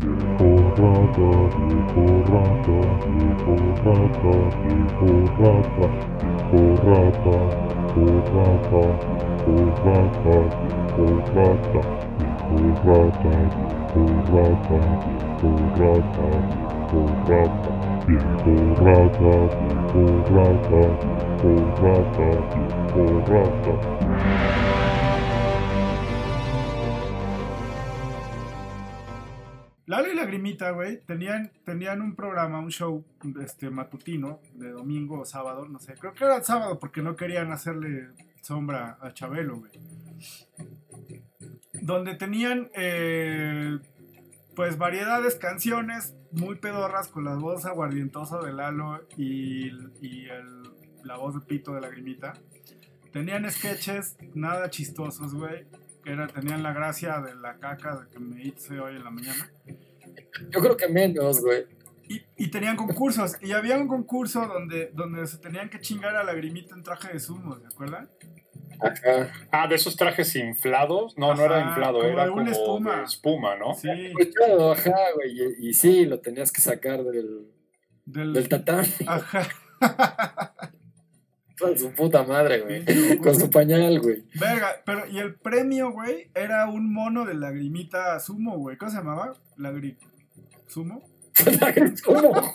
Lalo y Lagrimita, güey, tenían, tenían un programa, un show este, matutino de domingo o sábado, no sé, creo que era el sábado porque no querían hacerle sombra a Chabelo, güey. Donde tenían, eh, pues, variedades, canciones muy pedorras con la voz aguardientosa de Lalo y, y el- la voz de Pito de Lagrimita. Tenían sketches nada chistosos, güey. Que era, tenían la gracia de la caca de que me hice hoy en la mañana. Yo creo que menos, güey. Y, y tenían concursos. Y había un concurso donde, donde se tenían que chingar a Lagrimita en traje de sumo, ¿se acuerdan? Ajá. Ah, de esos trajes inflados. No, no era inflado, como era de como espuma. de espuma, ¿no? Sí, Pues claro, ajá, güey. Y, y sí, lo tenías que sacar del, del... del tatán. Ajá. Con su puta madre, güey. Con su pañal, güey. Verga, pero y el premio, güey, era un mono de Lagrimita Sumo, güey. ¿Cómo se llamaba? Lagri... ¿Sumo? ¿Cómo?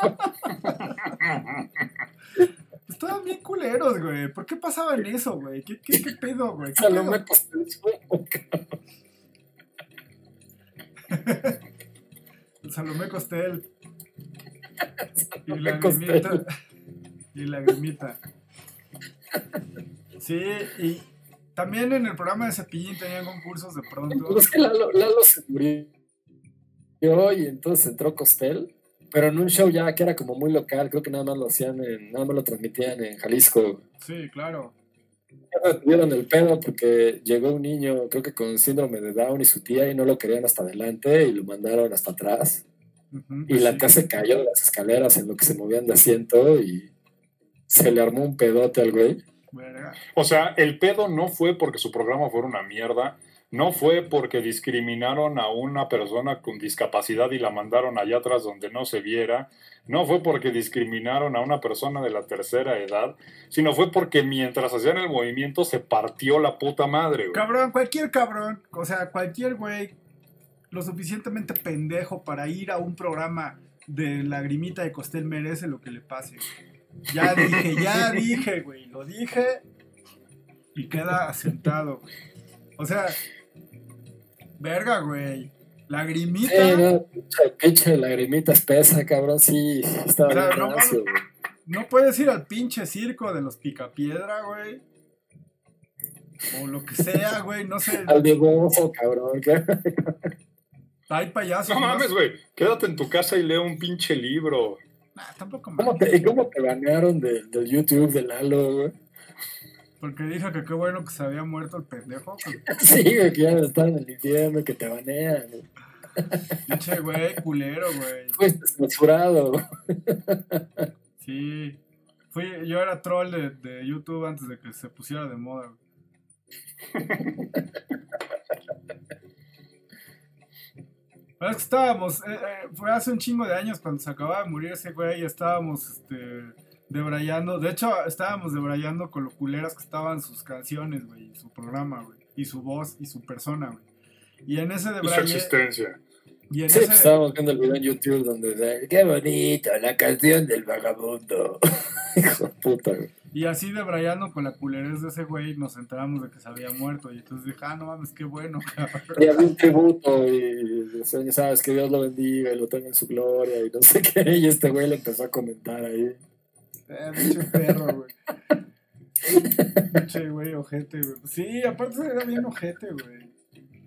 Estaban bien culeros, güey. ¿Por qué pasaban eso, güey? ¿Qué, qué, qué pedo, güey? ¿Qué Salomé pedo? Costel sumo. Salomé Costel. Y Lagrimita. Costel. Y Lagrimita. Sí, y también en el programa de Cepillín tenían concursos de pronto. Pues que Lalo, Lalo se murió y entonces entró Costel, pero en un show ya que era como muy local, creo que nada más lo hacían en, nada más lo transmitían en Jalisco. Sí, claro. Tuvieron el pedo porque llegó un niño, creo que con síndrome de Down y su tía y no lo querían hasta adelante y lo mandaron hasta atrás. Y la sí. tía se cayó de las escaleras en lo que se movían de asiento y se le armó un pedote al güey. O sea, el pedo no fue porque su programa fuera una mierda, no fue porque discriminaron a una persona con discapacidad y la mandaron allá atrás donde no se viera, no fue porque discriminaron a una persona de la tercera edad, sino fue porque mientras hacían el movimiento se partió la puta madre, güey. Cabrón, cualquier cabrón, o sea, cualquier güey lo suficientemente pendejo para ir a un programa de lagrimita de Costel merece lo que le pase. Ya dije, ya dije, güey, lo dije y queda asentado, güey. O sea, verga, güey. Lagrimita. Sí, no, pinche, pinche lagrimita espesa, cabrón, sí, estaba O sea, bien no güey. No puedes ir al pinche circo de los picapiedra, güey. O lo que sea, güey, no sé. Al de gozo, cabrón. Hay payasos. No mames, güey, quédate en tu casa y lee un pinche libro. Nah, tampoco ¿Cómo te, ¿Y cómo te banearon de- del YouTube de Lalo, güey? Porque dijo que qué bueno que se había muerto el pendejo. que Sí, güey, que ya están en el infierno, que te banean. güey. Pinche güey, culero, güey. Fuiste censurado. Sí. Fui, yo era troll de, de YouTube antes de que se pusiera de moda, güey. Pero es que estábamos, eh, eh, fue hace un chingo de años cuando se acababa de morir ese güey y estábamos este, debrayando. De hecho, estábamos debrayando con lo culeras que estaban sus canciones, güey, y su programa, güey, y su voz y su persona, güey. Y en ese Y su debraye. existencia. Y en Sí, pues ese, estábamos viendo el video en YouTube donde qué bonito, la canción del vagabundo. Hijo de puta, güey. Y así debrayando con la culerez de ese güey, nos enteramos de que se había muerto. Y entonces dije, ah, no mames, qué bueno, cabrón. Y había un tributo y decían, sabes, que Dios lo bendiga y lo tenga en su gloria y no sé qué. Y este güey le empezó a comentar ahí. Eh, pinche perro, güey. Pinche güey, ojete, güey. Sí, aparte era bien ojete, güey.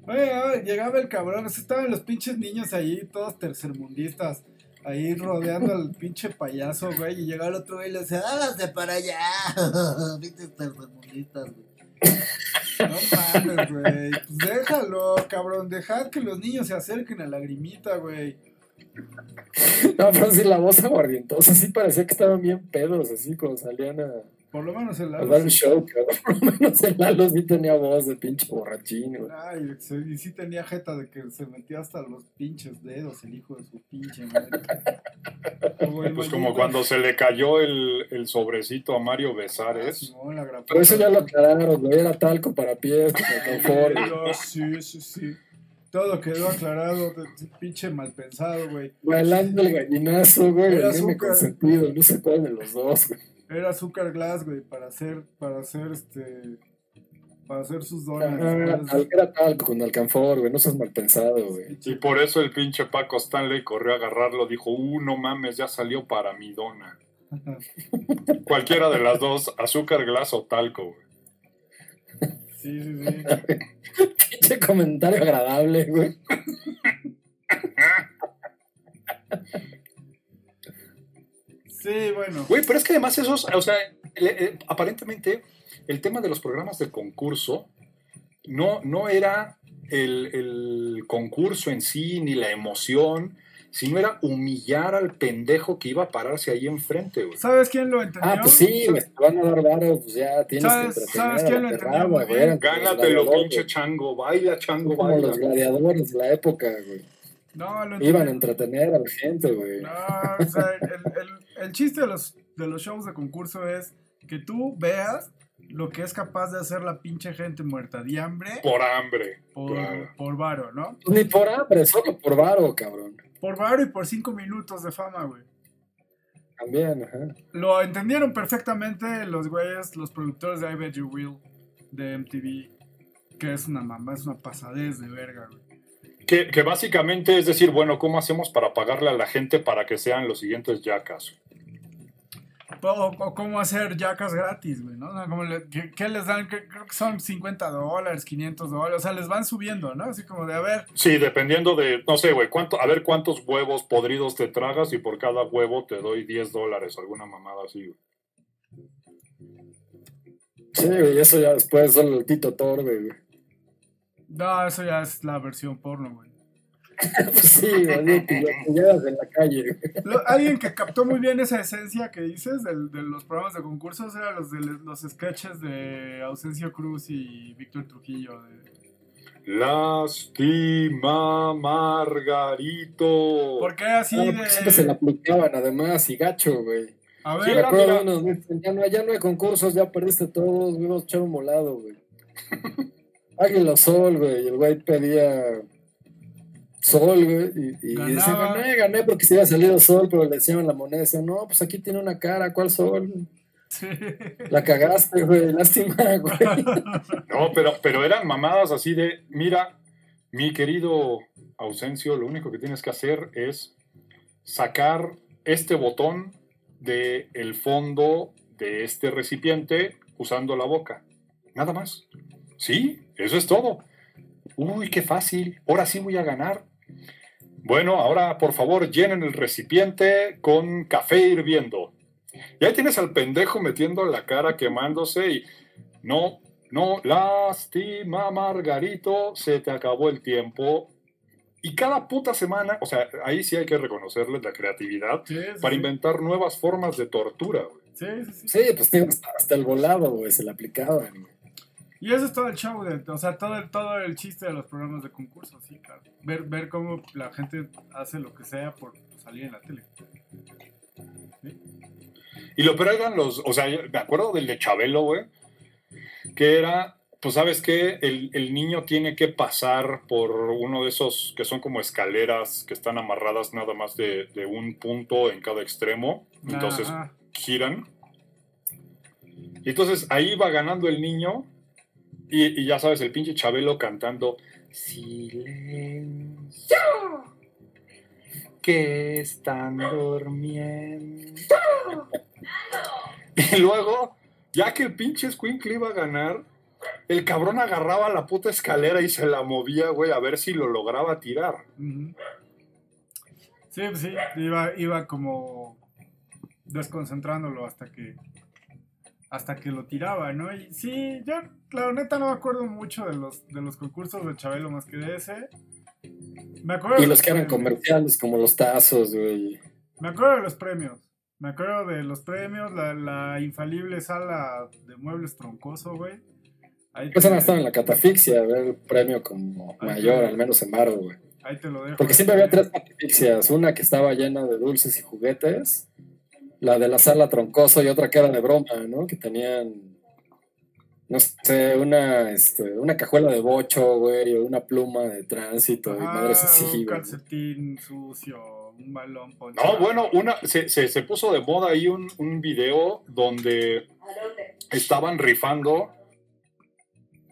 Güey, ah, llegaba el cabrón, estaban los pinches niños ahí, todos tercermundistas, ahí rodeando al pinche payaso, güey, y llegaba el otro güey y le decía, hágase para allá, pinches tercermundistas, güey. No mames, güey. Pues déjalo, cabrón. Dejad que los niños se acerquen a lagrimita, güey. No, pero sí, la voz aguardientosa, sí parecía que estaban bien pedos, así, cuando salían a... Por lo menos el A Lalo. un show, cabrón. Por lo menos el Lalo sí tenía voz de pinche borrachín, güey. Ay, sí, y sí tenía jeta de que se metía hasta los pinches dedos, el hijo de su pinche madre. Como Pues como cuando se le cayó el, el sobrecito a Mario Ah, Besares. Simón, la gran Pero eso ya lo aclararon, güey. Era talco para pies, para confort. No, Sí, sí, sí. Todo quedó aclarado, pinche mal pensado, güey. Bailando el gallinazo, güey. Era nene azúcar. consentido. No sé cuál de los dos, güey. Era azúcar glass, güey, para hacer, para hacer este, para hacer sus donas. Ah, Era talco con alcanfor, güey. No seas mal pensado, güey. Y por eso el pinche Paco Stanley corrió a agarrarlo. Dijo, uh, no mames, ya salió para mi dona. Cualquiera de las dos, azúcar, glass o talco, güey. Sí, sí, sí. Pinche comentario agradable, güey. Sí, bueno. Güey, pero es que además esos, o sea, le- eh, aparentemente el tema de los programas de concurso no, no era el, el concurso en sí ni la emoción, sino era humillar al pendejo que iba a pararse ahí enfrente, güey. ¿Sabes quién lo entendió? Ah, pues sí, güey. Te van a dar varo, pues ya tienes ¿Sabes- que sabes quién lo entendió güey. los Gánatelo, pinche chango, baila, chango, como baila. los gladiadores de la época, güey. No, lo Iban a entretener a la gente, güey. No, o sea, el, el- el chiste de los, de los shows de concurso es que tú veas lo que es capaz de hacer la pinche gente muerta de hambre Por hambre. por, claro. por varo, ¿no? Ni por hambre, solo por varo, cabrón. Por varo y por cinco minutos de fama, güey. También, ajá. Lo entendieron perfectamente los güeyes, los productores de I Bet You Will de MTV, que es una mamá, es una pasadez de verga, güey. Que, que básicamente es decir, bueno, ¿cómo hacemos para pagarle a la gente para que sean los siguientes yacas? O, o cómo hacer yacas gratis, güey, ¿no? O sea, como le- ¿qué, qué les dan? Que- Creo que son 50 dólares, 500 dólares, o sea, les van subiendo, ¿no? Así como de, a ver, Sí, dependiendo de, no sé, güey, cuánto, a ver cuántos huevos podridos te tragas y por cada huevo te doy 10 dólares, alguna mamada así, güey. Sí, güey, eso ya después solo el Tito Torbe, güey. No, eso ya es la versión porno, güey. Pues sí, güey, que ya te llevas en la calle, güey. Lo- alguien que captó muy bien esa esencia que dices del- de, los programas de concursos eran los de los sketches de Ausencio Cruz y Víctor Trujillo. de- Lástima, Margarito. ¿Por qué así Ah, de...? pues siempre se la aplicaban, además, y gacho, güey. A ver, acuerdo de ya no, ya no hay concursos, ya perdiste todos, güey, vamos a echar un molado, güey. Águila Sol, güey, y el güey pedía Sol, güey, y, y decía, gané, gané porque se iba a salir Sol, pero le decían la moneda, decían, no, pues aquí tiene una cara, ¿cuál Sol? sí. La cagaste, güey, lástima, güey. No, pero, pero eran mamadas así de, mira, mi querido Ausencio, lo único que tienes que hacer es sacar este botón del el fondo de este recipiente usando la boca. Nada más. Sí, eso es todo. Uy, qué fácil. Ahora sí voy a ganar. Bueno, ahora por favor llenen el recipiente con café hirviendo. Y ahí tienes al pendejo metiendo la cara quemándose y no, no, lástima, Margarito, se te acabó el tiempo. Y cada puta semana, o sea, ahí sí hay que reconocerles la creatividad Sí, sí, para sí. inventar nuevas formas de tortura. güey. Sí, sí, sí. Sí, pues tío, hasta, hasta el volado, güey, se le aplicaban, güey. Y eso es todo el show, de, o sea, todo el, todo el chiste de los programas de concurso, sí, claro. Ver, ver cómo la gente hace lo que sea por salir en la tele. Y lo peor eran los, o sea, me acuerdo del de Chabelo, güey, que era, pues sabes qué, el, el niño tiene que pasar por uno de esos que son como escaleras que están amarradas nada más de, de un punto en cada extremo, entonces giran. Y entonces ahí va ganando el niño y, y ya sabes, el pinche Chabelo cantando Silencio, que están durmiendo. Y luego, ya que el pinche Squinkle iba a ganar, el cabrón agarraba la puta escalera y se la movía, güey, a ver si lo lograba tirar. Sí, pues sí, iba, iba como desconcentrándolo hasta que hasta que lo tiraba, ¿no? Y sí, yo la neta no me acuerdo mucho de los de los concursos de Chabelo más que de ese. Me acuerdo Y los que eran comerciales, como los tazos, güey. Me acuerdo de los premios. Me acuerdo de los premios, la, la infalible sala de muebles troncoso, güey. Ahí no te- estaba en la catafixia, el premio como Ahí mayor, te- al menos en varo, güey. ahí te lo dejo. Porque siempre había tres catafixias, una que estaba llena de dulces y juguetes, la de la sala troncoso y otra que era de broma, ¿no? Que tenían, no sé, una, este, una cajuela de bocho, güey, o una pluma de tránsito y Ah, madres así, un güey. calcetín sucio, un balón ponchado. No, bueno, una, se, se, se puso de moda ahí un, un video donde estaban rifando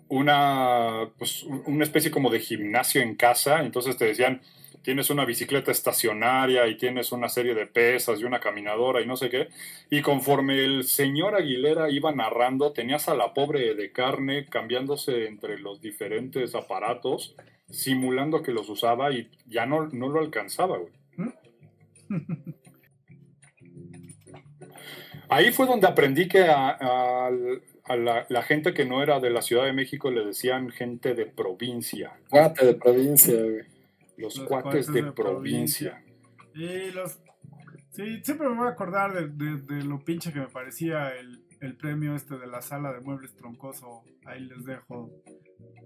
una, pues, un- una especie como de gimnasio en casa. Entonces te decían, tienes una bicicleta estacionaria y tienes una serie de pesas y una caminadora y no sé qué. Y conforme el señor Aguilera iba narrando, tenías a la pobre de carne cambiándose entre los diferentes aparatos, simulando que los usaba y ya no, no lo alcanzaba, güey. Ahí fue donde aprendí que a, la, gente que no era de la Ciudad de México le decían gente de provincia. Cuate de provincia, güey. Los, Los cuates, cuates de, de provincia. Y los. Sí, siempre me voy a acordar de, de- de lo pinche que me parecía el, el premio este de la sala de muebles troncoso. Ahí les dejo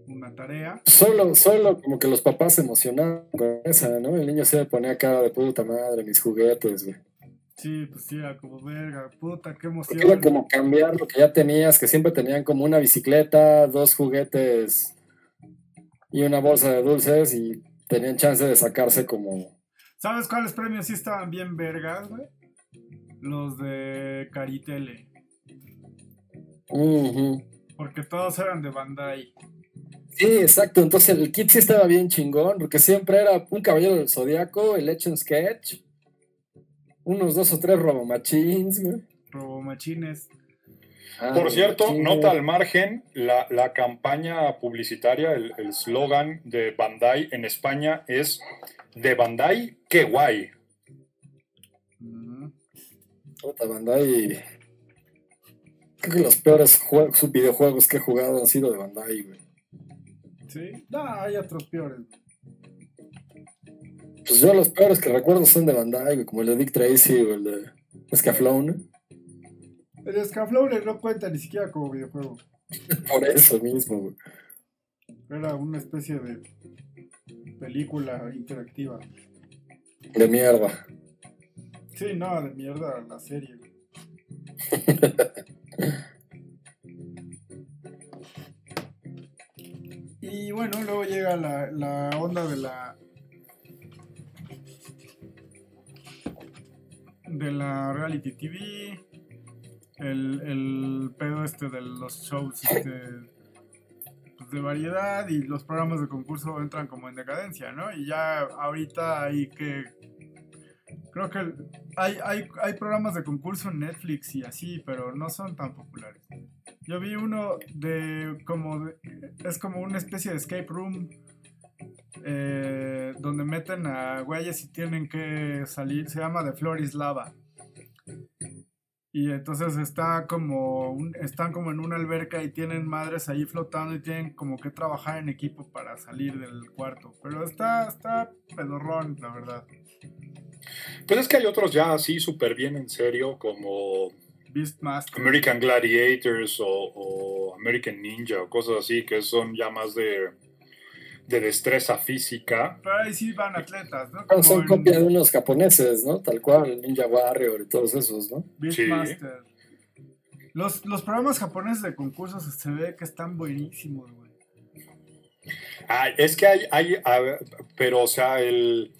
una tarea. Solo, solo como que los papás se emocionaban con esa, ¿no? El niño se ponía cara de puta madre, mis juguetes, güey. Sí, pues sí, era como verga, puta, qué Porque emoción. era como cambiar lo que ya tenías, que siempre tenían como una bicicleta, dos juguetes y una bolsa de dulces y tenían chance de sacarse como... ¿Sabes cuáles premios sí estaban bien vergas, güey? Los de Caritele. Ujú. Porque todos eran de Bandai. Sí, exacto. Entonces el kit sí estaba bien chingón, porque siempre era un caballero del zodiaco, el hecho sketch, unos dos o tres robomachines, güey. Robomachines. Ah, Por cierto, nota al margen, la, la campaña publicitaria, el el slogan de Bandai en España es de Bandai, qué guay. Ujú. Puta Bandai. Creo que los peores jue- sus videojuegos que he jugado han sido de Bandai, güey. Sí. No, hay otros peores. Pues yo los peores que recuerdo son de Bandai, güey, como el de Dick Tracy o el de Scaflón. El Scaflowner no cuenta ni siquiera como videojuego. Por eso mismo, güey. Era una especie de película interactiva. De mierda. Sí, no, de mierda la serie. y bueno, luego llega la, la onda de la de la reality TV, el, el pedo este de los shows este, pues, de variedad y los programas de concurso entran como en decadencia, ¿no? Y ya ahorita hay que creo que hay, hay, hay programas de concurso en Netflix y así, pero no son tan populares. Yo vi uno de como de- es como una especie de escape room eh, donde meten a güeyes y tienen que salir, se llama The Floor is Lava. Y entonces está como un- están como en una alberca y tienen madres ahí flotando y tienen como que trabajar en equipo para salir del cuarto. Pero está, está pedorrón, la verdad. Pues es que hay otros ya así súper bien en serio, como Beastmaster. American Gladiators o, o American Ninja o cosas así, que son ya más de, de destreza física. Pero ahí sí van atletas, ¿no? Como Son en copia de unos japoneses, ¿no? Tal cual, Ninja Warrior y todos esos, ¿no? Beastmaster. Los, los programas japoneses de concursos se ve que están buenísimos, güey. Ah, es que hay, hay ver, pero o sea, el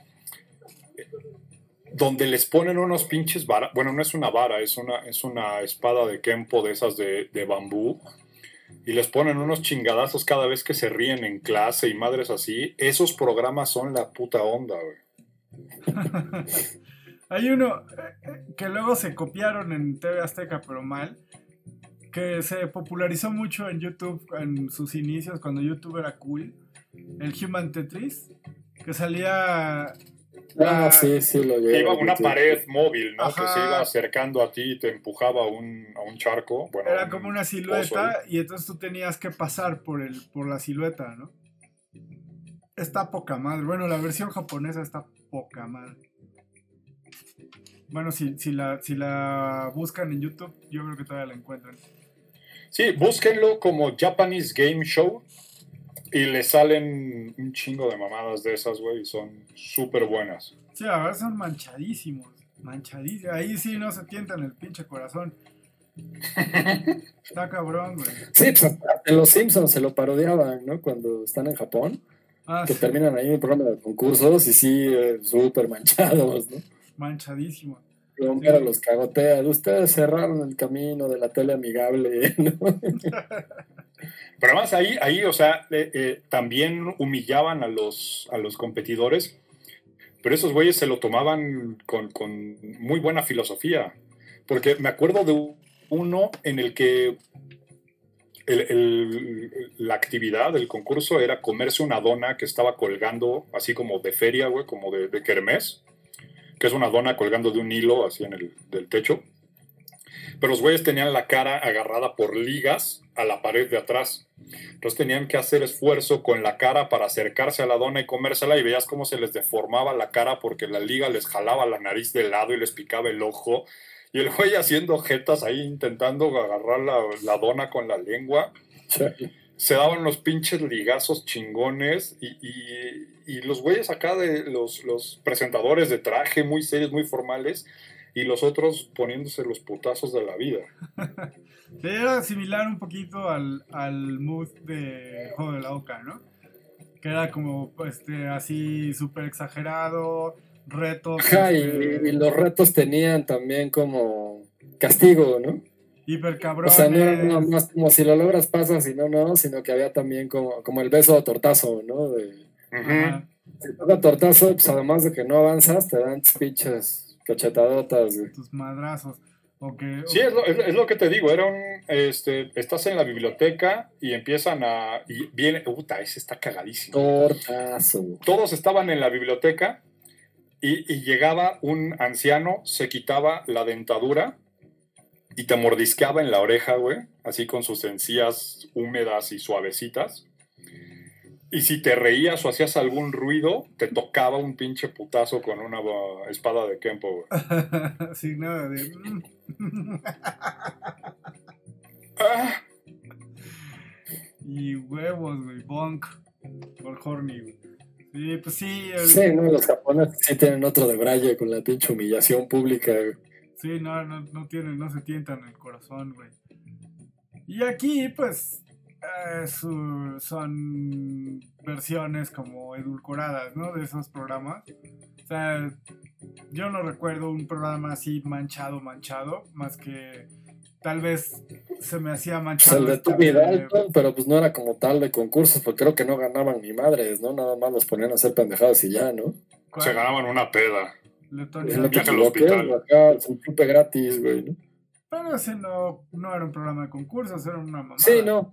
donde les ponen unos pinches varas, bueno, no es una vara, es una, es una espada de Kempo de esas de, de bambú, y les ponen unos chingadazos cada vez que se ríen en clase y madres así, esos programas son la puta onda, güey. Hay uno eh, eh, que luego se copiaron en TV Azteca, pero mal, que se popularizó mucho en YouTube en sus inicios, cuando YouTube era cool, el Human Tetris, que salía... Ah, sí, sí, lo iba una pared móvil, ¿no? Que se iba acercando a ti y te empujaba a un, a un charco. Bueno, Era un como una silueta y entonces tú tenías que pasar por, el, por la silueta, ¿no? Está poca madre. Bueno, la versión japonesa está poca madre. Bueno, si, si, la, si la buscan en YouTube, yo creo que todavía la encuentran. Sí, búsquenlo como Japanese Game Show y le salen un chingo de mamadas de esas, güey, y son súper buenas. Sí, la verdad son manchadísimos. Manchadísimos. Ahí sí no se tientan el pinche corazón. Está cabrón, güey. Sí, pues en los Simpsons se lo parodiaban, ¿no? Cuando están en Japón. Ah, que sí, terminan ahí un programa de concursos y sí, eh, súper manchados, ¿no? manchadísimos. Y Homero los cagotea. Ustedes cerraron el camino de la tele amigable, ¿no? Pero además ahí, ahí o sea, eh, eh, también humillaban a los, a los competidores, pero esos güeyes se lo tomaban con, con muy buena filosofía. Porque me acuerdo de uno en el que el- el- la actividad del concurso era comerse una dona que estaba colgando, así como de feria, güey, como de, de kermés, que es una dona colgando de un hilo así en el del techo. Pero los güeyes tenían la cara agarrada por ligas a la pared de atrás. Entonces tenían que hacer esfuerzo con la cara para acercarse a la dona y comérsela y veías cómo se les deformaba la cara porque la liga les jalaba la nariz de lado y les picaba el ojo. Y el güey haciendo jetas ahí intentando agarrar la, la dona con la lengua. Se daban los pinches ligazos chingones y, y- y los güeyes acá de los, los presentadores de traje muy serios, muy formales y los otros poniéndose los putazos de la vida. Era similar un poquito al, al mood de Juego de la Oca, ¿no? Que era como este, así súper exagerado, retos. Ajá, y, este, y los retos tenían también como castigo, ¿no? hiper O cabrones. sea, no era nada más como si lo logras pasas y no, no, sino que había también como, como el beso a tortazo, ¿no? De, Ajá. si toca tortazo, pues además de que no avanzas, te dan pinches cachetadotas, güey. tus madrazos. Sí, es lo, es- es lo que te digo, era un, este, estás en la biblioteca y empiezan a, y viene, puta, ese está cagadísimo. Tortazo. Todos estaban en la biblioteca y, y llegaba un anciano, se quitaba la dentadura y te mordisqueaba en la oreja, güey, así con sus encías húmedas y suavecitas. Y si te reías o hacías algún ruido, te tocaba un pinche putazo con una espada de Kempo, güey. sí, nada de. mm. Ah, y huevos, güey, bonk. Por horny, güey. Sí, pues sí, el- Sí, no, los japoneses sí tienen otro de braille con la pinche humillación pública, güey. sí, no, no, no tienen, no se tientan el corazón, güey. Y aquí, pues, eh, su- son versiones como edulcoradas, ¿no? De esos programas. O sea, yo no recuerdo un programa así manchado, manchado, más que tal vez se me hacía Pues manchado. el de esta Tubi de- Dalton, pero pues no era como tal de concursos, porque creo que no ganaban ni madres, ¿no? Nada más los ponían a hacer pendejadas y ya, ¿no? ¿cuál? se ganaban una peda. Lo que Viaje al hospital. acá es un chupe gratis, güey, ¿no? Pero ese no, no era un programa de concursos, era una mamá. Sí, no.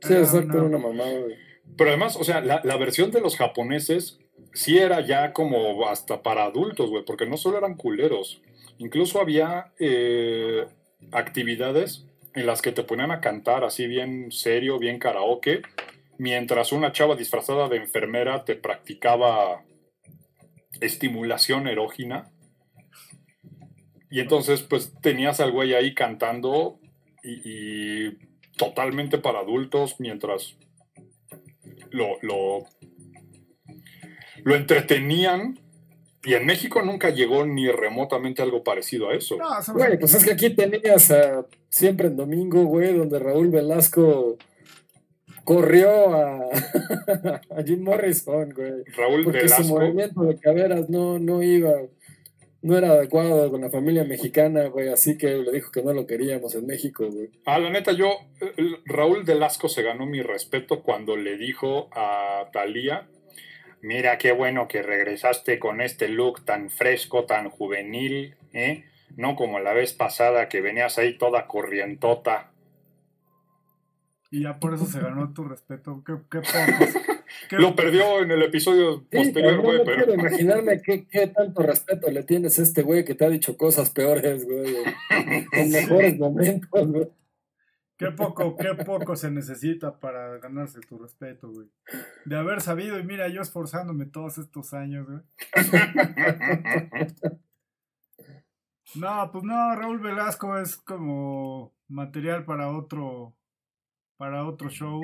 Sí, exacto, era una mamá, güey. Pero además, o sea, la, la versión de los japoneses sí era ya como hasta para adultos, güey, porque no solo eran culeros, incluso había eh, actividades en las que te ponían a cantar así bien serio, bien karaoke, mientras una chava disfrazada de enfermera te practicaba estimulación erógena. Y entonces, pues tenías al güey ahí cantando y, y totalmente para adultos mientras lo, lo, lo entretenían. Y en México nunca llegó ni remotamente algo parecido a eso. No, Güey, pues es que aquí tenías a siempre en domingo, güey, donde Raúl Velasco corrió a, a Jim Morrison, güey. Raúl Porque su Velasco. movimiento de caderas no, no iba, no era adecuado con la familia mexicana, güey, así que le dijo que no lo queríamos en México, güey. Ah, la neta, yo, Raúl Velasco se ganó mi respeto cuando le dijo a Talía, mira qué bueno que regresaste con este look tan fresco, tan juvenil, ¿eh? No como la vez pasada que venías ahí toda corrientota. Y ya por eso se ganó tu respeto. Qué, qué pocos. Qué- Lo perdió en el episodio Sí, posterior, pero güey, no pero... quiero imaginarme qué, qué tanto respeto le tienes a este güey que te ha dicho cosas peores, güey, en- en mejores momentos, güey. Qué poco, qué poco se necesita para ganarse tu respeto, güey. De haber sabido, y mira, yo esforzándome todos estos años, güey. No, pues no, Raúl Velasco es como material para otro, para otro show,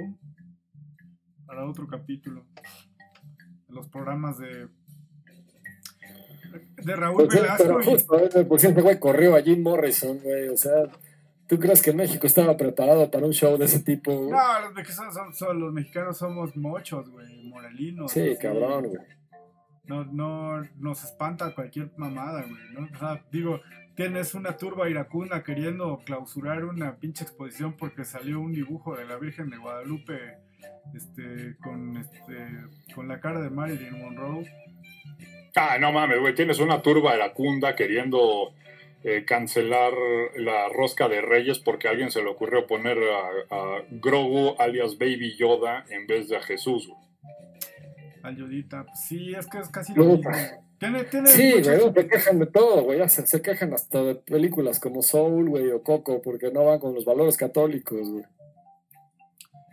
para otro capítulo. Los programas de de Raúl Pues, Velasco. pero y- justo, eh, por cierto, güey, corrió a Jim Morrison, güey. O sea, ¿tú crees que México estaba preparado para un show de ese tipo? güey? No, los mexicanos, son- son- los mexicanos somos mochos, güey, moralinos. sí, así. cabrón, güey. No, no nos espanta cualquier mamada, güey, ¿no? O sea, digo, tienes una turba iracunda queriendo clausurar una pinche exposición porque salió un dibujo de la Virgen de Guadalupe este, con, este, con la cara de Marilyn Monroe. Ah, no mames, güey, tienes una turba iracunda queriendo eh, cancelar la rosca de Reyes porque a alguien se le ocurrió poner a, a Grogu alias Baby Yoda en vez de a Jesús, güey. Al Yodita, sí, es que es casi lo No, mismo. Tiene, tiene Sí, güey, se quejan de todo, güey. Se, se quejan hasta de películas como Soul, güey, o Coco, porque no van con los valores católicos, güey.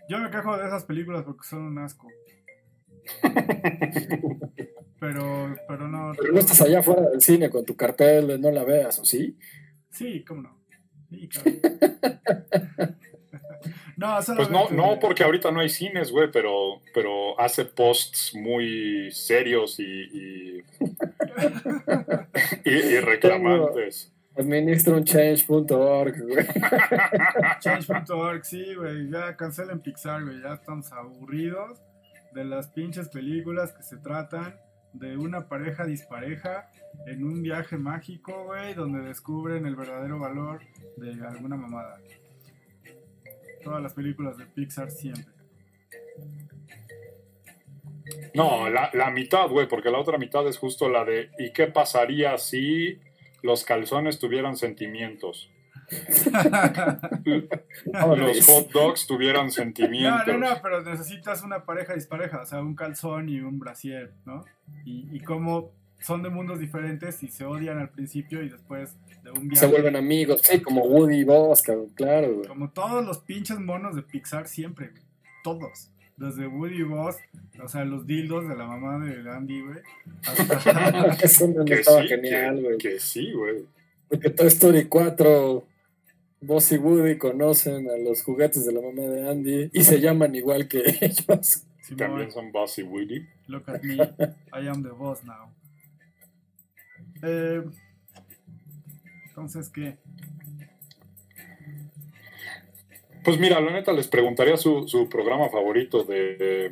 Yo me quejo de esas películas porque son un asco. Pero, pero no. Pero no estás allá afuera del cine con tu cartel de no la veas, ¿o sí? Sí, cómo no. Sí, cabrón. no, Pues no, no porque ahorita no hay cines, güey, pero, pero hace posts muy serios y, y, y- y reclamantes. Administra un change.org, güey. Change.org, sí, güey. Ya cancelen Pixar, güey. Ya estamos aburridos de las pinches películas que se tratan de una pareja dispareja en un viaje mágico, güey, donde descubren el verdadero valor de alguna mamada. Todas las películas de Pixar siempre. No, la, la mitad, güey, porque la otra mitad es justo la de ¿y qué pasaría si los calzones tuvieran sentimientos? Los hot dogs tuvieran No, sentimientos. no, no, pero necesitas una pareja dispareja, o sea, un calzón y un brasier, ¿no? Y, y como son de mundos diferentes y se odian al principio y después de un viaje. Se vuelven amigos, sí, como Woody y Buzz, cabrón, claro, güey. Como todos los pinches monos de Pixar siempre, güey. Todos. Desde Woody y Buzz, o sea, los dildos de la mamá de Andy, güey. Hasta, Eso no Que estaba sí, genial, güey. que sí, güey. Porque Toy Story 4, Buzz y Woody conocen a los juguetes de la mamá de Andy y se llaman igual que ellos. También son Buzz y Woody. look at me, I am the boss now. Eh, entonces, ¿qué? Pues mira, la neta les preguntaría su, su programa favorito de, de,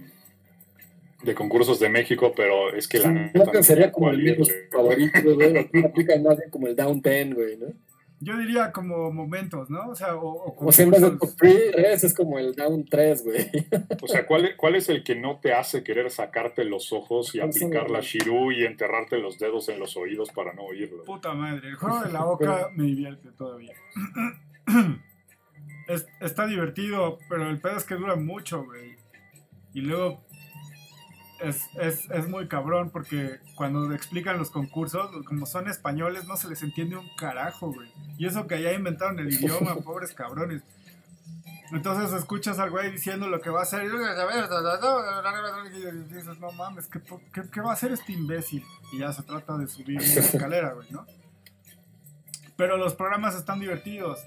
de concursos de México, pero es que la neta Creo que no sería sé como el menos favorito, güey. Aquí aplican más bien como el Down Ten, güey, ¿no? Yo diría como momentos, ¿no? O sea, o, o O sea, en vez de top 3, es como el Down 3, güey. O sea, ¿cuál, es- ¿cuál es el que no te hace querer sacarte los ojos y ¿Cuál son aplicar la Shirú y enterrarte los dedos en los oídos para no oírlo? Puta madre, el juego de la boca me divierte todavía. Es- está divertido, pero el pedo es que dura mucho, güey. Y luego es, es, es muy cabrón porque cuando explican los concursos, como son españoles, no se les entiende un carajo, güey. Y eso que allá inventaron el idioma, pobres cabrones. Entonces escuchas al güey diciendo lo que va a hacer y dices, no mames, ¿qué, qué, qué va a hacer este imbécil? Y ya se trata de subir una escalera, güey, ¿no? Pero los programas están divertidos.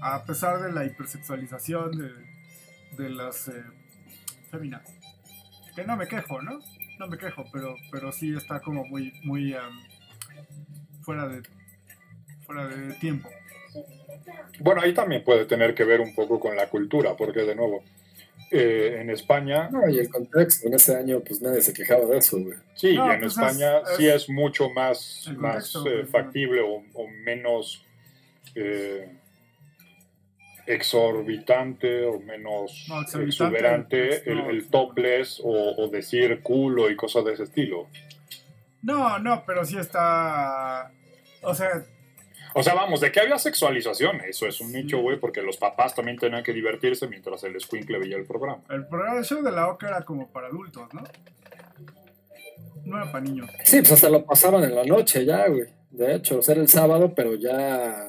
A pesar de la hipersexualización de, de las eh, féminas. Que no me quejo, ¿no? No me quejo, pero, pero sí está como muy, muy am, fuera de fuera de tiempo. Bueno, ahí también puede tener que ver un poco con la cultura, porque de nuevo, eh, en España, No, y el contexto, en ese año, pues nadie se quejaba de eso, güey. sí, No, y en pues es- España es- sí es mucho más, más contexto, eh, factible o, o menos eh, exorbitante o menos No, exorbitante, exuberante pues, el, no. el topless o, o decir culo y cosas de ese estilo. No, no, pero sí está. O sea, O sea, vamos, de que había sexualización, eso es un nicho, güey, porque los papás también tenían que divertirse mientras el escuincle veía el programa. el programa show de la Oca era como para adultos, ¿no? No era para niños. Sí, pues hasta lo pasaban en la noche ya, güey. De hecho, o sea, era el sábado, pero ya.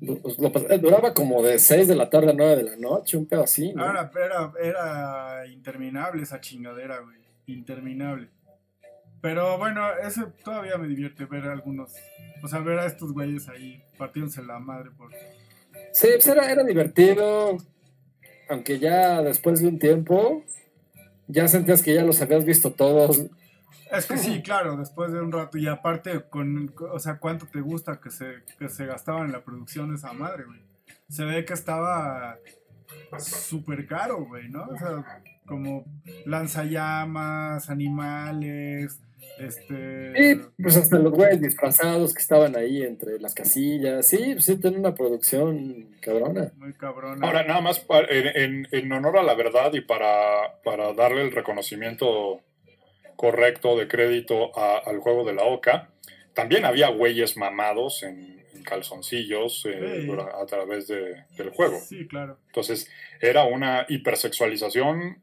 Pues, duraba como de 6 de la tarde a 9 de la noche, un pedo así, ¿no? Ahora, era, era interminable esa chingadera, güey. Interminable. Pero bueno, eso todavía me divierte ver a algunos. O sea, ver a estos güeyes ahí partiéndose la madre por. Sí, pues era, era divertido. Aunque ya después de un tiempo, ya sentías que ya los habías visto todos. Es que sí, claro, después de un rato. Y aparte, con, o sea, cuánto te gusta que se, que se gastaba en la producción de esa madre, güey. Se ve que estaba súper caro, güey, ¿no? O sea, como lanzallamas, animales, este... Y pues hasta los güeyes disfrazados que estaban ahí entre las casillas. Sí, pues sí, tienen una producción cabrona. Muy cabrona. Ahora, nada más en, en- en honor a la verdad y para, para darle el reconocimiento correcto de crédito a- al juego de la OCA, también había güeyes mamados en, en calzoncillos eh, a través de- del juego. Sí, claro. Entonces, era una hipersexualización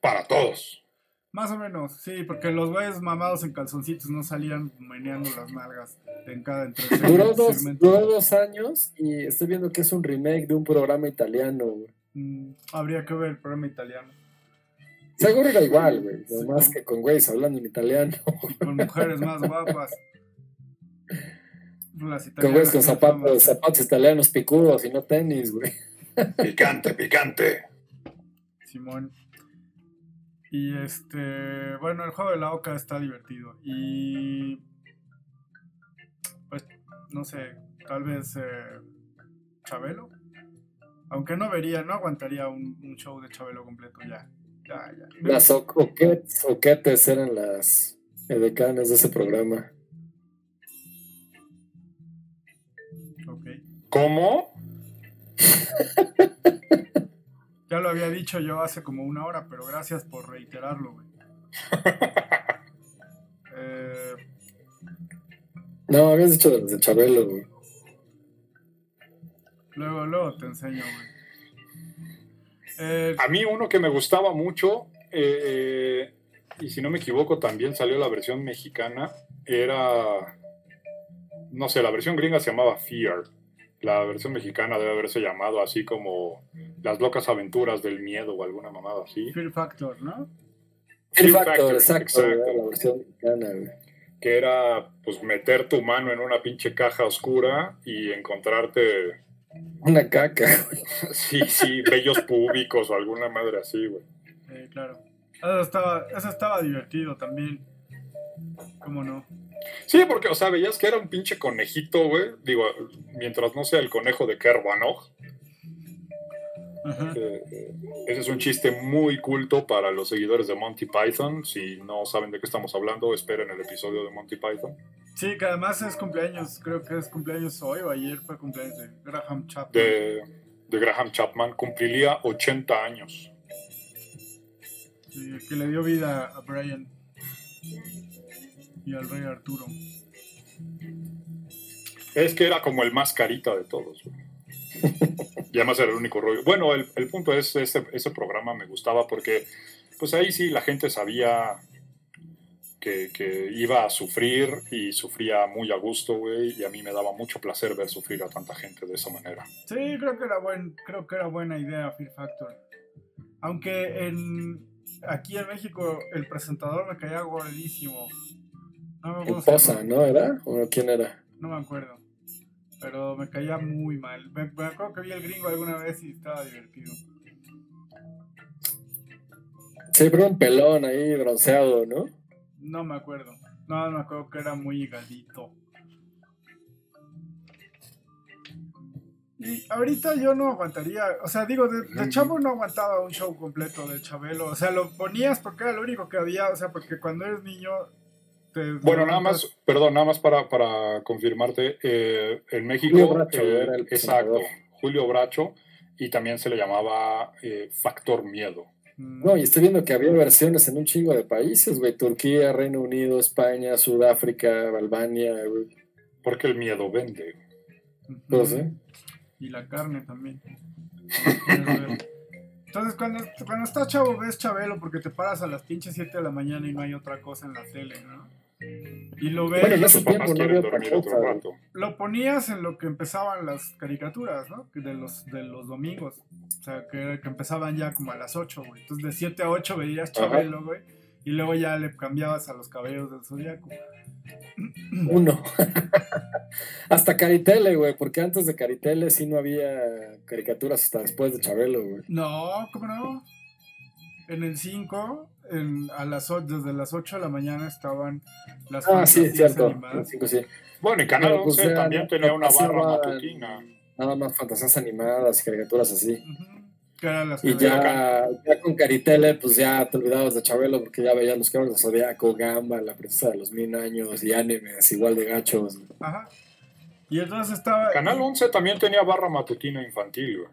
para todos. Más o menos, sí, porque los güeyes mamados en calzoncitos no salían meneando las nalgas en cada entre Duró dos, segmento. duró dos años y estoy viendo que es un remake de un programa italiano. Mm, habría que ver el programa italiano. Seguro era igual, güey. Sí. Nomás que con güeyes hablando en italiano. Con mujeres más guapas. Las Con güeyes con zapatos, zapatos italianos picudos y no tenis, güey. Picante, picante. Simón. Y este, bueno, el juego de la Oca está divertido. Y pues, no sé, tal vez eh, Chabelo. Aunque no vería, no aguantaría un, un show de Chabelo completo ya. Ya, ya. Las oquetes eran las edecanes de ese programa. ¿Cómo? Ya lo había dicho yo hace como una hora, pero gracias por reiterarlo, güey. Eh, No, habías dicho de los de Chabelo, güey. luego, luego te enseño, güey. Eh, A mí uno que me gustaba mucho, eh, y si no me equivoco también salió la versión mexicana, era, no sé, la versión gringa se llamaba Fear. La versión mexicana debe haberse llamado así como Las locas aventuras del miedo o alguna mamada así. Fear Factor, ¿no? Fear Fear Factor, Factor, exacto, exacto. güey, la versión mexicana, güey. Que era pues meter tu mano en una pinche caja oscura y encontrarte, Una caca, güey. sí, sí, vellos públicos o alguna madre así, güey. Eh, claro. Eso estaba, eso estaba divertido también. ¿Cómo no? Sí, porque, o sea, veías que era un pinche conejito, güey. Digo, mientras no sea el conejo de Kerbanoj. Eh, eh, ese es un chiste muy culto para los seguidores de Monty Python. Si no saben de qué estamos hablando, esperen el episodio de Monty Python. Sí, que además es cumpleaños, creo que es cumpleaños hoy o ayer fue cumpleaños de Graham Chapman. De, de Graham Chapman. Cumpliría 80 años. Sí, el que le dio vida a Brian y al rey Arturo. Es que era como el más carita de todos. y además era el único rollo. Bueno, el, el punto es, ese, ese programa me gustaba porque, pues ahí sí la gente sabía que, que iba a sufrir y sufría muy a gusto, güey, y a mí me daba mucho placer ver sufrir a tanta gente de esa manera. Sí, creo que era buen, creo que era buena idea Fear Factor. Aunque en aquí en México el presentador me caía gordísimo. No me, era- ¿no? ¿Era? ¿O quién era? no me acuerdo. Pero me caía muy mal. Me, me acuerdo que vi el gringo alguna vez y estaba divertido. Sí, pero un pelón ahí bronceado, ¿no? No me acuerdo. No, me acuerdo que era muy higadito. Y ahorita yo no aguantaría, o sea, digo, de, de chavo no aguantaba un show completo de Chabelo, o sea, lo ponías porque era lo único que había, o sea, porque cuando eres niño te... Bueno, nada más, perdón, nada más para, para confirmarte, eh, en México, Julio Bracho eh, era el exacto. Julio Bracho, y también se le llamaba eh, Factor Miedo. No, y estoy viendo que había versiones en un chingo de países, güey. Turquía, Reino Unido, España, Sudáfrica, Albania, güey. Porque el miedo vende. No sé. Y la carne también. Entonces, cuando, cuando estás chavo, ves Chabelo porque te paras a las pinches 7 de la mañana y no hay otra cosa en la tele, ¿no? Y lo ves, Bueno, en Tus ese papás tiempo no quieren había otra dormir otro cosa, güey. rato. lo ponías en lo que empezaban las caricaturas, ¿no? De los, de los domingos. O sea, que, que empezaban ya como a las 8, güey. Entonces, de 7 a 8 veías Chabelo, güey. Y luego ya le cambiabas a los caballeros del zodiaco. Uno. hasta Caritele, güey, porque antes de Caritele sí no había caricaturas hasta después de Chabelo, güey. No, ¿cómo no? En el 5, en, a las, desde las 8 de la mañana estaban las Ah, sí, cierto. animadas. Cinco, sí. Bueno, y Canal Pero, pues, 11 ya también tenía una barra matutina. Nada más fantasías animadas y caricaturas así. Las Y ya, ya con Caritele, pues ya te olvidabas de Chabelo porque ya veías los cabros de Zodiaco, Gamba, la princesa de los mil años y animes igual de gachos. Ajá. Y entonces estaba. Canal 11 también tenía barra matutina infantil, güey.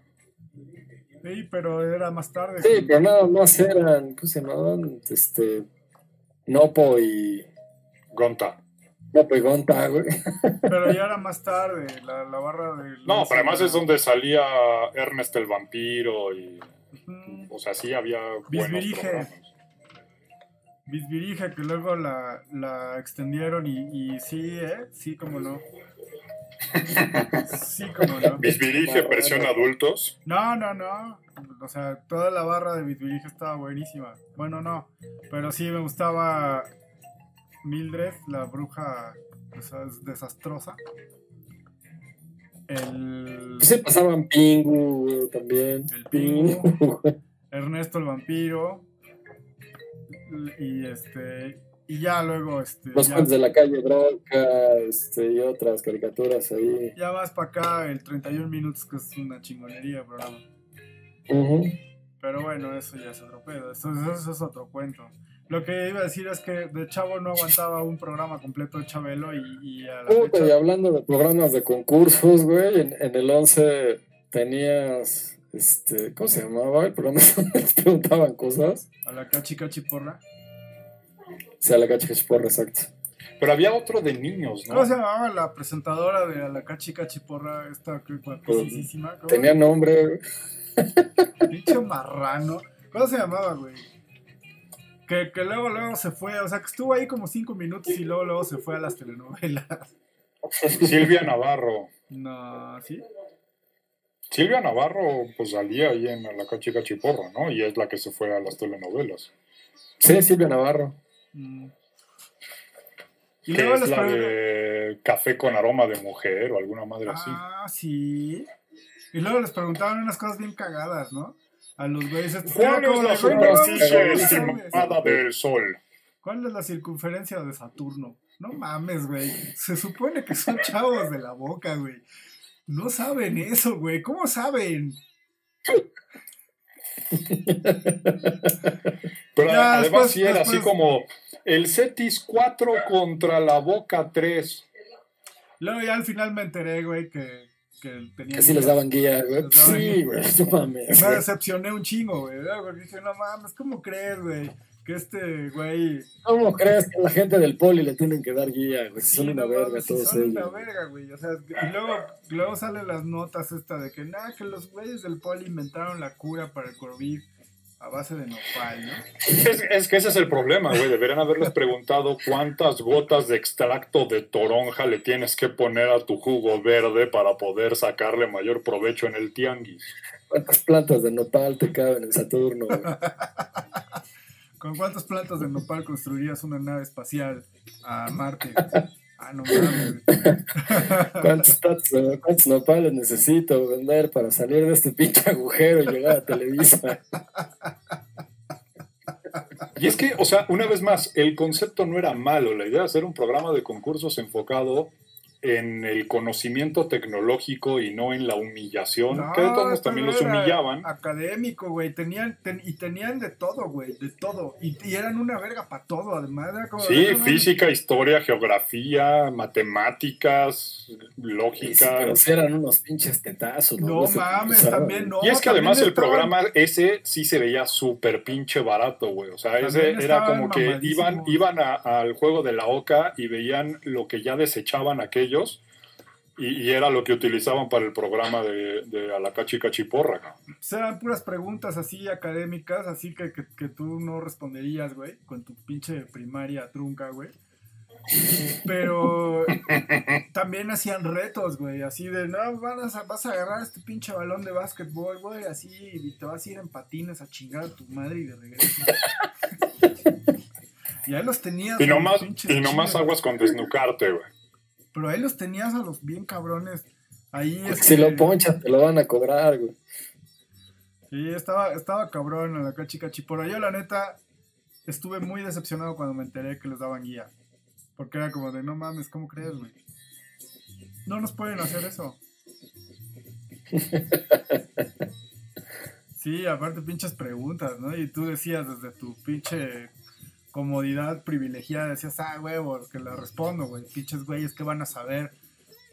Sí, pero era más tarde. Sí, pero nada más eran, ¿cómo se llamaban? Este, Nopo y, Gonta. Nopo y Gonta, güey. Pero ya era más tarde, la, la barra de. No, pero además es donde salía Ernest el vampiro y. O sea, sí había buenos Bisbirige. programas. Bisbirija, que luego la, la extendieron y, y sí, ¿eh? Sí, como no. Sí, como no. Bisbirige, versión adultos. No, no, no. O sea, toda la barra de Bisbirija estaba buenísima. Bueno, no. Pero sí me gustaba Mildred, la bruja esa es desastrosa. El sí, pasaban Pingu, también. El. Pingu. Ernesto el vampiro. Y este. Y ya luego, este. Los ya, de la calle Bronca, este, y otras caricaturas ahí. ya más para acá, el 31 minutos, que es una chingonería, programa. Pero bueno, eso ya es otro pedo. Eso, eso es otro cuento. Lo que iba a decir es que de chavo no aguantaba un programa completo de Chabelo y, y a la Puta, y hablando de programas de concursos, güey, en, en el 11 tenías, este, ¿cómo se llamaba? El programa donde preguntaban cosas. A la cachi cachiporra. O sea, la cacha cachiporra, exacto. Pero había otro de niños, ¿no? ¿Cómo se llamaba la presentadora de a la cachi cachiporra? Esta que guapísima. Tenía nombre. Pinche marrano. ¿Cómo se llamaba, güey? Que, que luego, luego se fue, o sea, que estuvo ahí como cinco minutos y luego, luego se fue a las telenovelas. Silvia Navarro. No, ¿sí? Silvia Navarro, pues salía ahí en la cachica chiporra, ¿no? Y es la que se fue a las telenovelas. Sí, Silvia Navarro. Mm. Y luego es la de café con aroma de mujer o alguna madre así. Ah, sí. Y luego les preguntaban unas cosas bien cagadas, ¿no? A los güeyes. ¿Cuál "Ah, es ¿cómo la superficie estimada del Sol? ¿Cuál es la circunferencia de Saturno? No mames, güey. Se supone que son chavos de la boca, güey. No saben eso, güey. ¿Cómo saben? Pero Ya, además después- sí era así después- como el Cetis 4 contra la Boca 3. Luego ya al final me enteré, güey, que, que sí les daban guía, güey. Daban Sí, guía. güey, no mames. Me decepcioné un chingo, güey. dije, no mames, ¿cómo crees, güey? Que este güey. ¿Cómo crees que la gente del poli le tienen que dar guía, güey? Sí, Son una no verga sí todos son ellos. una verga, güey. O sea, y luego, luego salen las notas esta de que, nada, que los güeyes del poli inventaron la cura para el COVID a base de nopal, ¿no? Es, es que ese es el problema, güey. Deberían haberles preguntado cuántas gotas de extracto de toronja le tienes que poner a tu jugo verde para poder sacarle mayor provecho en el tianguis. ¿Cuántas plantas de nopal te caben en Saturno, güey? ¿Con cuántas plantas de nopal construirías una nave espacial a Marte? Ah, no mames. ¿Cuántos, de- cuántos nopales necesito vender para salir de este pinche agujero y llegar a Televisa? Y es que, o sea, una vez más, el concepto no era malo. La idea de hacer un programa de concursos enfocado en el conocimiento tecnológico y no en la humillación, No, que de todos también los humillaban. Académico, güey. Tenían, ten- y tenían de todo, güey. De todo. Y, y eran una verga para todo, además. Era como, Sí, física, historia, geografía, matemáticas, Sí, lógica. pero sí eran unos pinches tetazos. No mames, también no. y es que además el estaban- programa ese sí se veía súper pinche barato, güey. O sea, También ese era como que iban, iban a- al juego de la OCA y veían lo que ya desechaban y, y era lo que utilizaban para el programa de, de Alacachi Cachiporra. Pues eran puras preguntas así académicas, así que, que, que tú no responderías, güey, con tu pinche primaria trunca, güey. Pero también hacían retos, güey, así de, no, vas a, vas a agarrar este pinche balón de básquetbol, güey, así, y te vas a ir en patines a chingar a tu madre y de regreso. Y ahí los tenías. Y nomás, y nomás aguas con desnucarte, güey. Pero ahí los tenías a los bien cabrones. Ahí este, si lo ponchas, te lo van a cobrar, güey. Sí, estaba, estaba cabrón en la cachi cachi. Pero yo, la neta, estuve muy decepcionado cuando me enteré que les daban guía. Porque era como de, no mames, ¿cómo crees, güey? No nos pueden hacer eso. Sí, aparte pinches preguntas, ¿no? Y tú decías desde tu pinche comodidad privilegiada, decías, ah, huevos, que la respondo, güey. Pinches güeyes, ¿qué van a saber?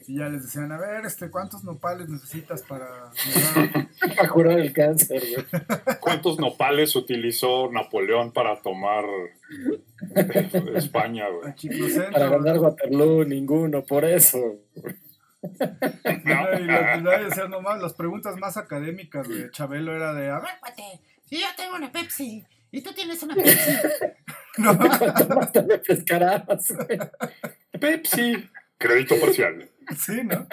Y ya les decían, a ver, este, ¿cuántos nopales necesitas para curar el cáncer, güey. ¿Cuántos nopales utilizó Napoleón para tomar España, güey? Para ganar Waterloo, ninguno, por eso. No, Y lo- decían nomás, las preguntas más académicas de Chabelo era de, a ver, Cuate, si yo tengo una Pepsi y tú tienes una Pepsi, no, ¿Cuánto más te refrescarás, güey? Pepsi. Crédito parcial. sí, ¿no?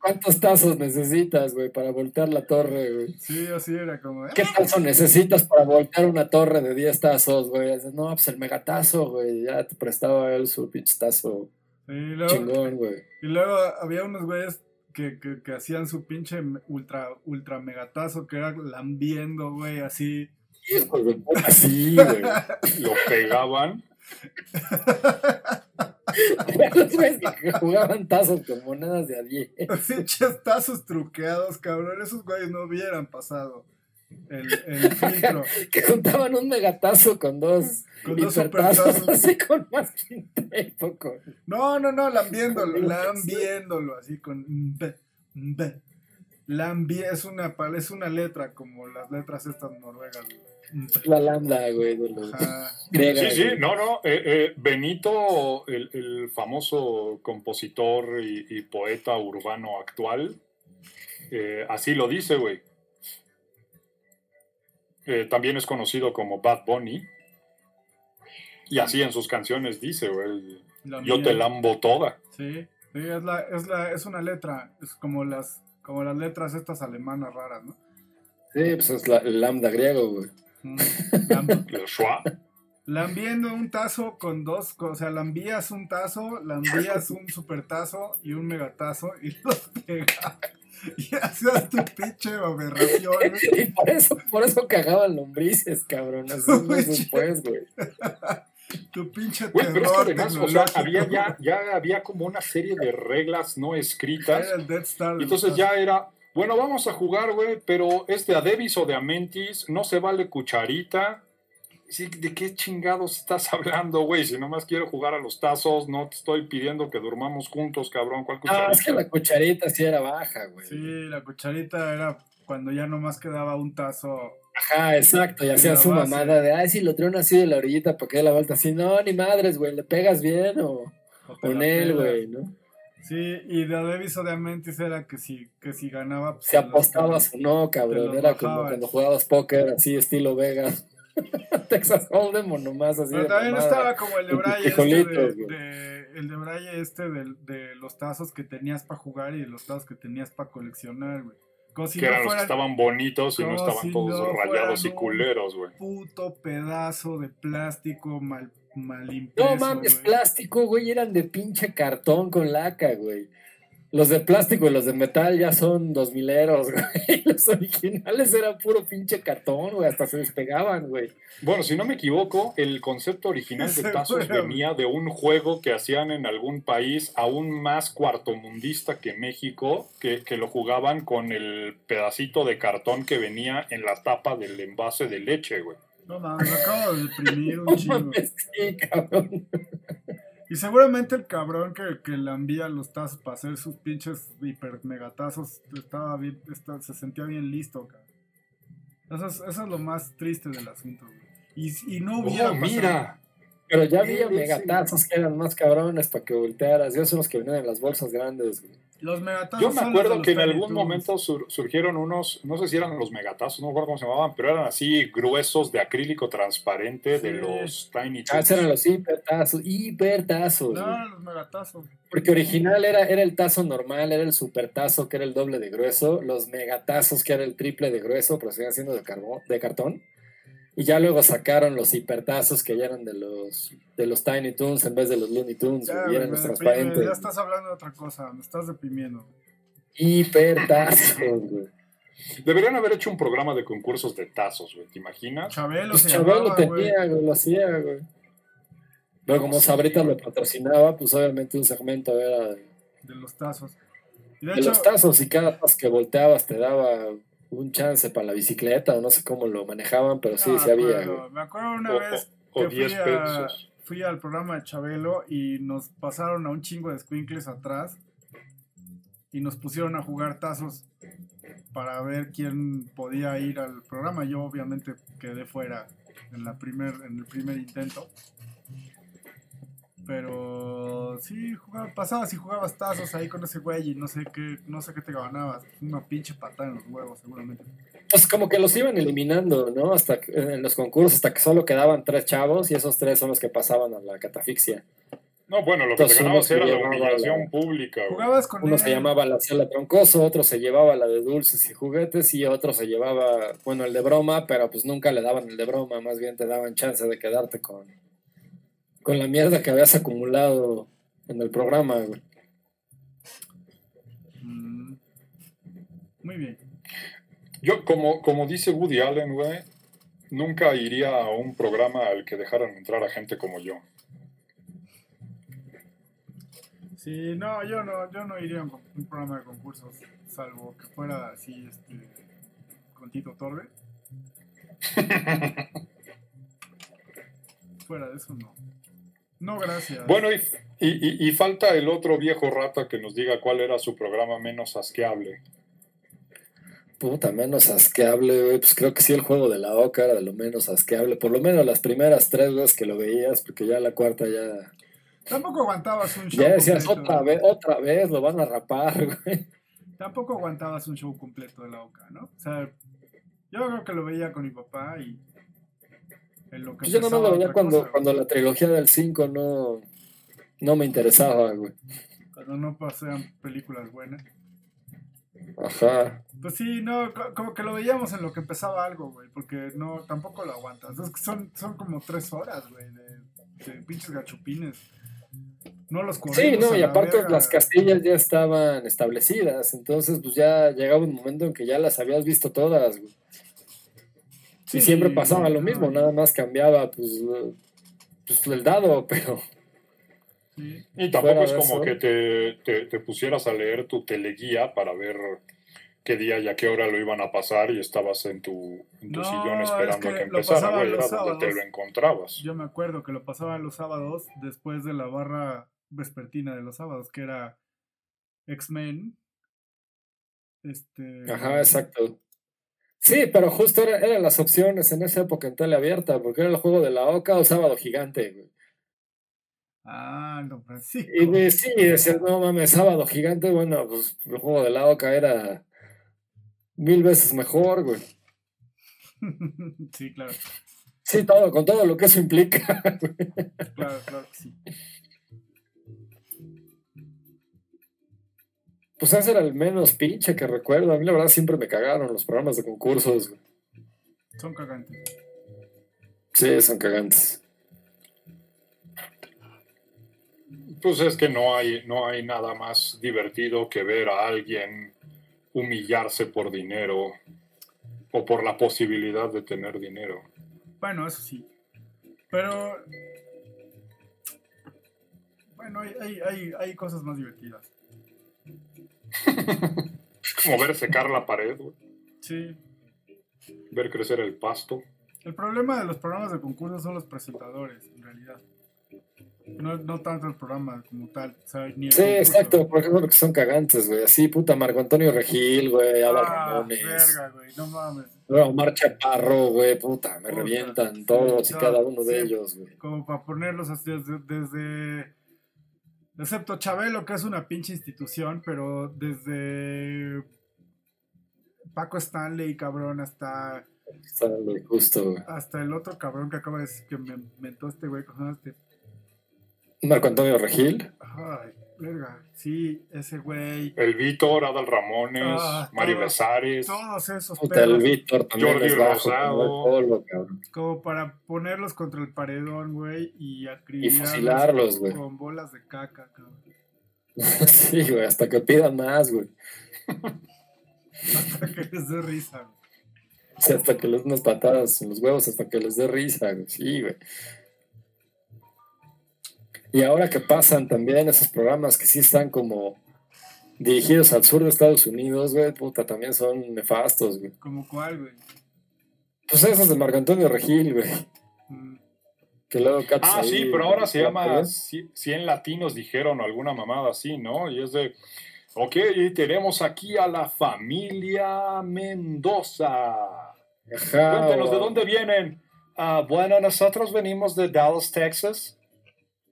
¿Cuántos tazos necesitas, güey, para voltear la torre, güey? Sí, así era como, "Ah, ¿Qué tazo necesitas para voltear una torre de 10 tazos, güey? Dices, No, pues el megatazo, güey. Ya te prestaba él su pinche tazo Sí, y luego, chingón, güey. y luego había unos güeyes que, que, que hacían su pinche ultra, ultra megatazo que era lambiendo, güey, así. Hijo de puta, sí, güey. Lo pegaban. Que jugaban tazos con monedas de a 10. Pinches tazos truqueados, cabrón. Esos güeyes no hubieran pasado el, el filtro. Que juntaban un megatazo con dos Con dos supertazos. así con más y poco. No, no, no, lambiéndolo, lambiéndolo, así con B, B. Lambi es una, pal- es una letra, como las letras estas noruegas. güey. La lambda, güey, de los. Sí, sí, güey. no, no. eh, eh, Benito, el, el famoso compositor y, y poeta urbano actual, eh, así lo dice, güey. Eh, también es conocido como Bad Bunny. Y así en sus canciones dice, güey, yo te lambo toda. Sí, sí, es, la, es, la, es una letra, es como las, como las letras estas alemanas raras, ¿no? Sí, pues es la, el lambda griego, güey. Lambiendo un tazo con dos, o sea, lambías un tazo, lambías un supertazo y un megatazo y los pegas. Y hacías tu pinche aberración. Y por eso, por eso cagaban lombrices, cabrón. Así Güey, después, güey. Tu pinche Güey, pero es que terror además, o sea, había ya, ya había como una serie de reglas no escritas. Era el Death Star. de Y entonces ya era, bueno, vamos a jugar, güey, pero es de Adebis o de Amentis, no se vale cucharita. Sí, ¿De qué chingados estás hablando, güey? Si nomás quiero jugar a los tazos, no te estoy pidiendo que durmamos juntos, cabrón. ¿Cuál Ah, es que cucharita? la cucharita sí era baja, güey. Sí, la cucharita era cuando ya nomás quedaba un tazo. Ajá, exacto. Y hacía su base. mamada de, ay, si lo traen así de la orillita para que dé la vuelta así. No, ni madres, güey. ¿Le pegas bien o con él, güey, no? Sí, y de Davis o de Amentis era que si, que si ganaba. pues, Si apostabas o no, cabrón. Era como cuando jugabas póker, así estilo Vegas. Texas Hold'em o nomás así. Pero de también mamada. estaba como el de Braille este de, el de Braille este de, de los tazos que tenías para jugar y de los tazos que tenías para coleccionar, güey. Como si que no eran los que estaban bonitos y no estaban si todos no rayados y culeros, güey. puto pedazo de plástico mal, mal impreso, No mames, güey. plástico, güey, eran de pinche cartón con laca, güey. Los de plástico y los de metal ya son dos mileros, güey. Los originales eran puro pinche cartón, güey, hasta se despegaban, güey. Bueno, si no me equivoco, el concepto original de tazos venía de un juego que hacían en algún país aún más cuartomundista que México, que, que lo jugaban con el pedacito de cartón que venía en la tapa del envase de leche, güey. No mames, me acabo de deprimir un chingo. sí, cabrón. Y seguramente el cabrón que, que le envía los tazos para hacer sus pinches hiper megatazos estaba bien, está- se sentía bien listo, cabrón. Eso es, eso es lo más triste del asunto, güey. Y, y no hubiera Oh, mira, Pero ya había megatazos que eran más cabrones para que voltearas. Esos son los que venían en las bolsas grandes, güey. Los megatazos yo me acuerdo que en algún momento sur- surgieron unos, no sé si eran los megatazos, no me acuerdo cómo se llamaban, pero eran así gruesos de acrílico transparente de los Tiny Ah, Toons. esos eran los hipertazos, hipertazos. güey. No, los megatazos. Porque original era, era el tazo normal, era el supertazo que era el doble de grueso, los megatazos que era el triple de grueso, pero seguían siendo de, carbón, de cartón. Y ya luego sacaron los hipertazos que ya eran de los, de los Tiny Toons en vez de los Looney Tunes, Ya, güey, y eran los transparentes. deprime, ya estás hablando de otra cosa, me estás deprimiendo. Hipertazos, güey. Deberían haber hecho un programa de concursos de tazos, güey. ¿Te imaginas? Chabelo Pues se Chabelo llamaba, tenía, güey, lo hacía, güey. Pero como Sí. Sabritas lo patrocinaba, pues obviamente un segmento era de, De los tazos. Y de, de hecho, los tazos y cada tazo que volteabas te daba un chance para la bicicleta o no sé cómo lo manejaban, pero sí, no, sí había, güey. Me acuerdo una O, vez o- o que fui 10 a- pesos. fui al programa de Chabelo y nos pasaron a un chingo de squinkles atrás y nos pusieron a jugar tazos para ver quién podía ir al programa. Yo obviamente quedé fuera en, la primer, en el primer intento. Pero sí, jugaba, pasabas y jugabas tazos ahí con ese güey y no sé qué, no sé qué te ganabas. Una pinche patada en los huevos, seguramente. Pues como que los iban eliminando, ¿no? Hasta que- en los concursos, hasta que solo quedaban tres chavos y esos tres son los que pasaban a la catafixia. No, bueno, lo que Entonces, te ganabas era se la humillación la- pública, güey. Jugabas con Uno él. se llamaba la sala troncoso, otro se llevaba la de dulces y juguetes y otro se llevaba, bueno, el de broma, pero pues nunca le daban el de broma, más bien te daban chance de quedarte con, con la mierda que habías acumulado en el programa, güey. Mm. Muy bien. Yo, como, como dice Woody Allen, güey, nunca iría a un programa al que dejaran entrar a gente como yo. Sí, no, yo no, yo no iría a un, un programa de concursos, salvo que fuera así, este, con Tito Torbe. fuera de eso, no. No, gracias. Bueno, y, y, y- y falta el otro viejo rata que nos diga cuál era su programa menos asqueable. Puta, menos asqueable, güey. Pues creo que sí, el juego de la Oca era de lo menos asqueable. Por lo menos las primeras tres veces que lo veías, porque ya la cuarta ya. Tampoco aguantabas un show Ya decías completo. otra vez, otra vez, lo van a rapar, güey. Tampoco aguantabas un show completo de la OCA, ¿no? O sea, yo creo que lo veía con mi papá y lo que yo nomás lo veía cuando, cosa, cuando la trilogía del 5 no, no me interesaba, güey. cuando no pasean películas buenas. Ajá. Pues sí, no, co- como que lo veíamos en lo que empezaba algo, güey, porque no, tampoco lo aguantas. Es que son, son como tres horas, güey, de, de pinches gachupines. No los Sí, no, y la aparte verga. las castillas ya estaban establecidas, entonces pues ya llegaba un momento en que ya las habías visto todas, güey. Sí, y siempre pasaba lo mismo, nada más cambiaba pues, pues el dado, pero sí. Y tampoco es como eso. que te, te- te pusieras a leer tu teleguía para ver qué día y a qué hora lo iban a pasar y estabas en tu, en tu No, sillón es esperando que a que empezara, güey. Era donde te lo encontrabas. Yo me acuerdo que lo pasaban los sábados después de la barra vespertina de los sábados, que era X-Men. Este. Ajá, exacto. Sí, pero justo era- eran las opciones en esa época en tele abierta, porque era el juego de la Oca o Sábado Gigante, güey. Ah, Don Francisco. Y de- sí, decías, no mames, Sábado Gigante, bueno, pues el juego de la Oca era mil veces mejor, güey. sí, claro. Sí, todo, con todo lo que eso implica. güey. Claro, claro que sí. Pues ese era el menos pinche que recuerdo. A mí la verdad siempre me cagaron los programas de concursos. güey. Son cagantes. Sí, son cagantes. Pues es que no hay, no hay nada más divertido que ver a alguien humillarse por dinero o por la posibilidad de tener dinero. Bueno, eso sí. Pero. Bueno, hay, hay, hay, hay cosas más divertidas. Es como ver secar la pared, güey, Sí. ver crecer el pasto. El problema de los programas de concurso son los presentadores, en realidad. No, no tanto el programa como tal. o sea, ni el Sí, concurso. exacto, por ejemplo, que son cagantes, güey. Así, puta, Marco Antonio Regil, güey, Ah, Ramones, verga, güey, no mames. Omar Chaparro, güey, puta, me Puta, revientan sí, todos y no, cada uno de sí. ellos, güey. Como para ponerlos así desde, desde- Excepto Chabelo, que es una pinche institución, pero desde. Paco Stanley, cabrón, hasta. Justo, güey. Hasta el otro cabrón que acaba de decir que me inventó este güey. ¿cómo este? Marco Antonio Regil, Ay, Verga, sí, ese güey. El Víctor, Adal Ramones, Ah, Mario todo. Besares. Todos esos Puta, el. Víctor también Jordi Rosado. como para ponerlos contra el paredón, güey, y acribillarlos fusilarlos, güey. con bolas de caca, cabrón. Sí, güey, hasta que pidan más, güey. Hasta que les dé risa, güey. Sea, hasta que les den unas patadas en los huevos, hasta que les dé risa, güey. Sí, güey. Y ahora que pasan también esos programas que sí están como dirigidos al sur de Estados Unidos, güey, puta, también son nefastos, güey. ¿Como cuál, güey? Pues esos de Marco Antonio Regil, güey. Mm, Que luego Ah, ahí, sí, pero ahora se llama 100 latinos, dijeron, o alguna mamada así, ¿no? Y es de, ok, tenemos aquí a la familia Mendoza. Ajá, Cuéntenos, ¿de dónde vienen? Ah, bueno, nosotros venimos de Dallas, Texas.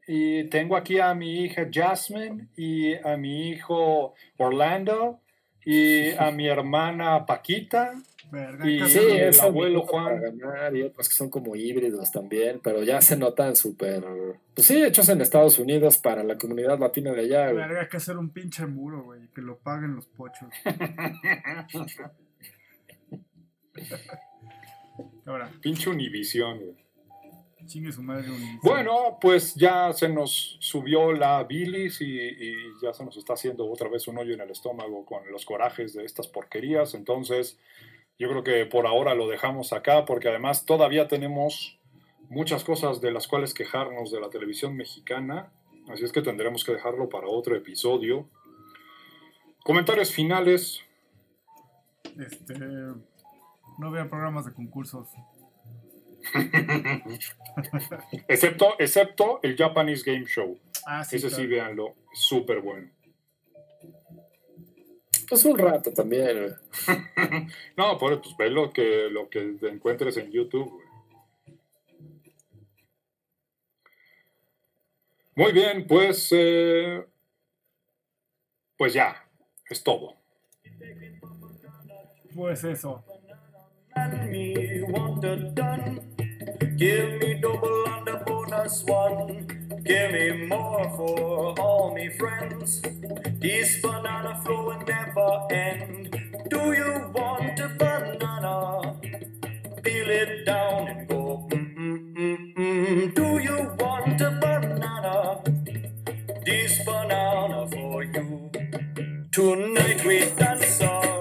Y tengo aquí a mi hija Jasmine y a mi hijo Orlando y a mi hermana Paquita. verga, Y- Sí, el es abuelo abuelo Juan. Ganar y otros que son como híbridos también, pero ya se notan súper. Pues sí, hechos en Estados Unidos para la comunidad latina de allá, güey. Verga, hay que hacer un pinche muro, güey, que lo paguen los pochos. Ahora, Pinche Univisión, güey. Chingue su madre un Bueno, pues ya se nos subió la bilis y, y ya se nos está haciendo otra vez un hoyo en el estómago con los corajes de estas porquerías. Entonces, yo creo que por ahora lo dejamos acá porque además todavía tenemos muchas cosas de las cuales quejarnos de la televisión mexicana. Así es que tendremos que dejarlo para otro episodio. Comentarios finales. Este. No vea programas de concursos. Excepto, excepto el Japanese Game Show. Ah, sí. Ese sí, véanlo. Súper bueno. Pues un rato también, güey. No, pues, pues ve lo que, lo que te encuentres en YouTube. güey. Muy bien, pues, eh, pues ya, es todo. Pues eso. Give me double and a bonus one. Give me more for all me friends. This banana flow will never end. Do you want a banana? Peel it down and go. Mm, mm, mm, mm. Do you want a banana? This banana for you. Tonight we dance.